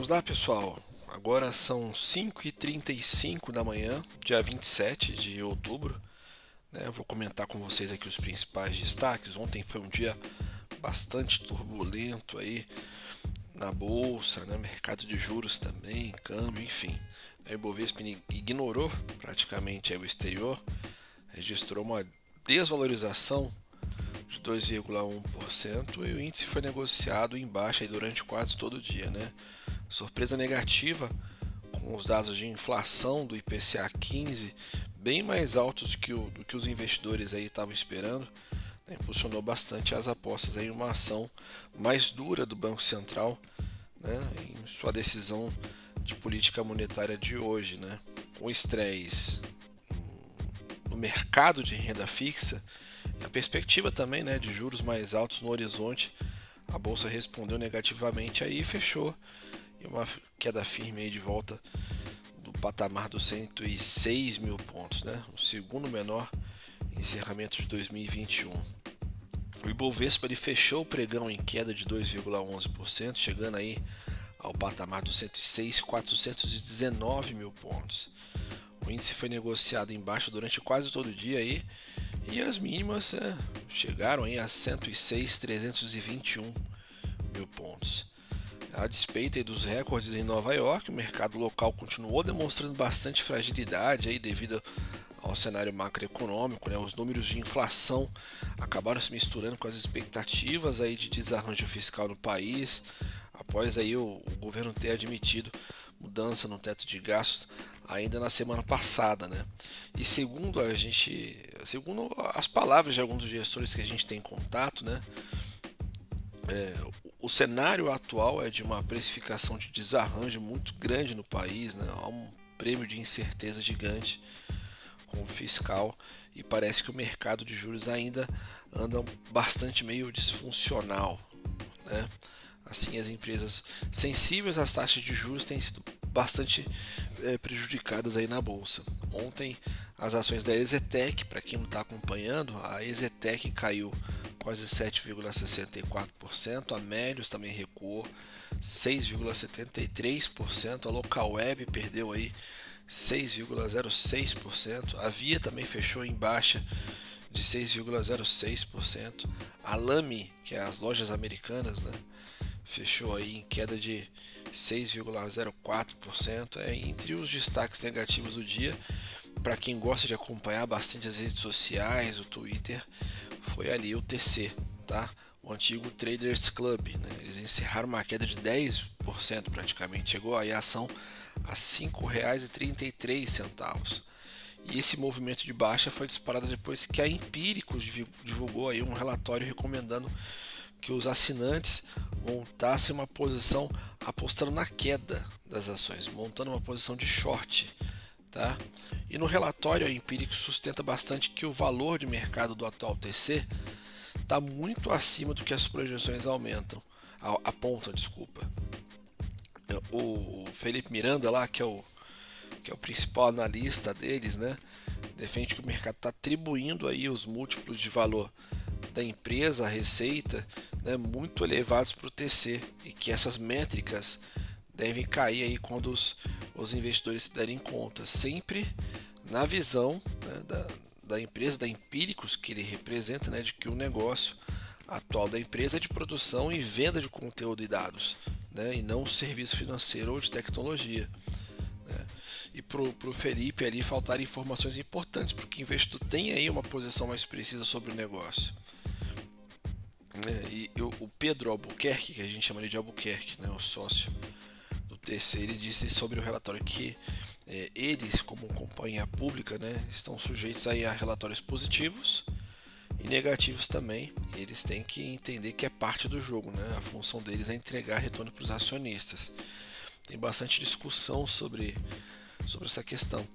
Vamos lá, pessoal. Agora são 5h35 da manhã, dia 27 de outubro. Né? Vou comentar com vocês aqui os principais destaques. Ontem foi um dia bastante turbulento aí na bolsa, né? mercado de juros também, câmbio, enfim. A Ibovespa ignorou praticamente o exterior, registrou uma desvalorização de 2,1% e o índice foi negociado em baixa durante quase todo o dia, né? Surpresa negativa com os dados de inflação do IPCA 15 bem mais altos que o, do que os investidores aí estavam esperando, né? impulsionou bastante as apostas em uma ação mais dura do Banco Central, né? Em sua decisão de política monetária de hoje, né? Com estresse no mercado de renda fixa, a perspectiva também né, de juros mais altos no horizonte, a bolsa respondeu negativamente aí e fechou e uma queda firme aí de volta do patamar dos 106 mil pontos, né? o segundo menor encerramento de 2021. O Ibovespa ele fechou o pregão em queda de 2,11%, chegando aí ao patamar dos 106.419 mil pontos. O índice foi negociado em baixa durante quase todo o dia aí, e as mínimas é, chegaram aí a 106.321 mil pontos. A despeito dos recordes em Nova York, o mercado local continuou demonstrando bastante fragilidade aí devido ao cenário macroeconômico, né? Os números de inflação acabaram se misturando com as expectativas aí de desarranjo fiscal no país, após aí o, o governo ter admitido mudança no teto de gastos ainda na semana passada, né? E segundo a gente, segundo as palavras de alguns dos gestores que a gente tem contato, né? É, o cenário atual é de uma precificação de desarranjo muito grande no país, né? Há um prêmio de incerteza gigante com o fiscal e parece que o mercado de juros ainda anda bastante meio disfuncional, né? Assim, as empresas sensíveis às taxas de juros têm sido bastante é, prejudicadas aí na bolsa. Ontem as ações da Exetec, para quem não está acompanhando, a Exetec caiu quase 7,64%, a Melios também recuou 6,73%, a Local Web perdeu aí 6,06%, a Via também fechou em baixa de 6,06%, a Lame, que é as lojas americanas, né, fechou aí em queda de 6,04%. É entre os destaques negativos do dia. Para quem gosta de acompanhar bastante as redes sociais, o Twitter, foi ali o TC, tá? O antigo Traders Club, né? Eles encerraram uma queda de 10% praticamente, chegou aí a ação a R$ 5,33. E esse movimento de baixa foi disparado depois que a Empíricos divulgou aí um relatório recomendando que os assinantes montassem uma posição apostando na queda das ações, montando uma posição de short. Tá? E no relatório a Empírico sustenta bastante que o valor de mercado do atual TC está muito acima do que as projeções aumentam, apontam, desculpa. O Felipe Miranda lá, que é o, que é o principal analista deles, né, defende que o mercado está atribuindo aí os múltiplos de valor da empresa, a receita, né, muito elevados para o TC e que essas métricas devem cair aí quando os, os investidores se derem conta, sempre na visão né, da, da empresa, da Empíricos, que ele representa, né, de que o negócio atual da empresa é de produção e venda de conteúdo e dados, né, e não serviço financeiro ou de tecnologia. Né. E para o Felipe ali faltaram informações importantes, porque o investidor tem aí uma posição mais precisa sobre o negócio. É, e eu, o Pedro Albuquerque, que a gente chama de Albuquerque, né, o sócio TC, ele disse sobre o relatório que é, eles, como companhia pública, né, estão sujeitos aí a relatórios positivos e negativos também. eles têm que entender que é parte do jogo, né? A função deles é entregar retorno para os acionistas. Tem bastante discussão sobre sobre essa questão.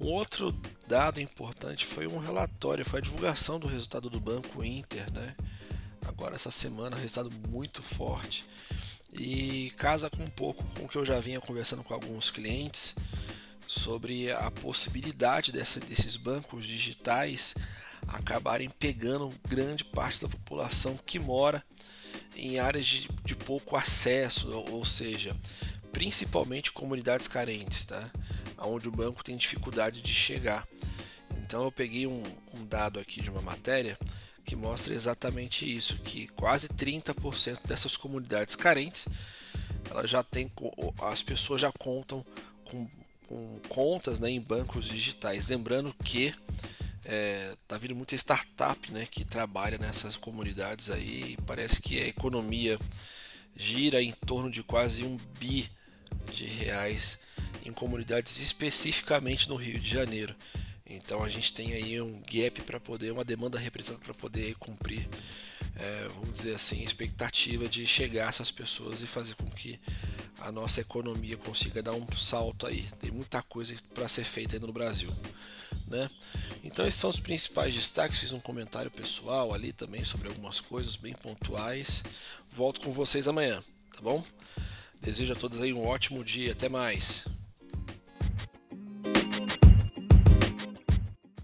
Um outro dado importante foi um relatório, foi a divulgação do resultado do Banco Inter, né? agora essa semana, resultado muito forte. E casa com um pouco com o que eu já vinha conversando com alguns clientes sobre a possibilidade dessa, desses bancos digitais acabarem pegando grande parte da população que mora em áreas de, de pouco acesso, ou seja, principalmente comunidades carentes, tá? Onde o banco tem dificuldade de chegar. Então eu peguei um, um dado aqui de uma matéria que mostra exatamente isso, que quase 30% dessas comunidades carentes, elas já tem, as pessoas já contam com, com contas né, em bancos digitais. Lembrando que é, tá vindo muita startup né, que trabalha nessas comunidades aí. Parece que a economia gira em torno de quase um bi de reais em comunidades especificamente no Rio de Janeiro. Então a gente tem aí um gap para poder, uma demanda representada para poder cumprir, é, vamos dizer assim, expectativa de chegar a essas pessoas e fazer com que a nossa economia consiga dar um salto aí. Tem muita coisa para ser feita ainda no Brasil. Né? Então esses são os principais destaques. Fiz um comentário pessoal ali também sobre algumas coisas bem pontuais. Volto com vocês amanhã, tá bom? Desejo a todos aí um ótimo dia. Até mais.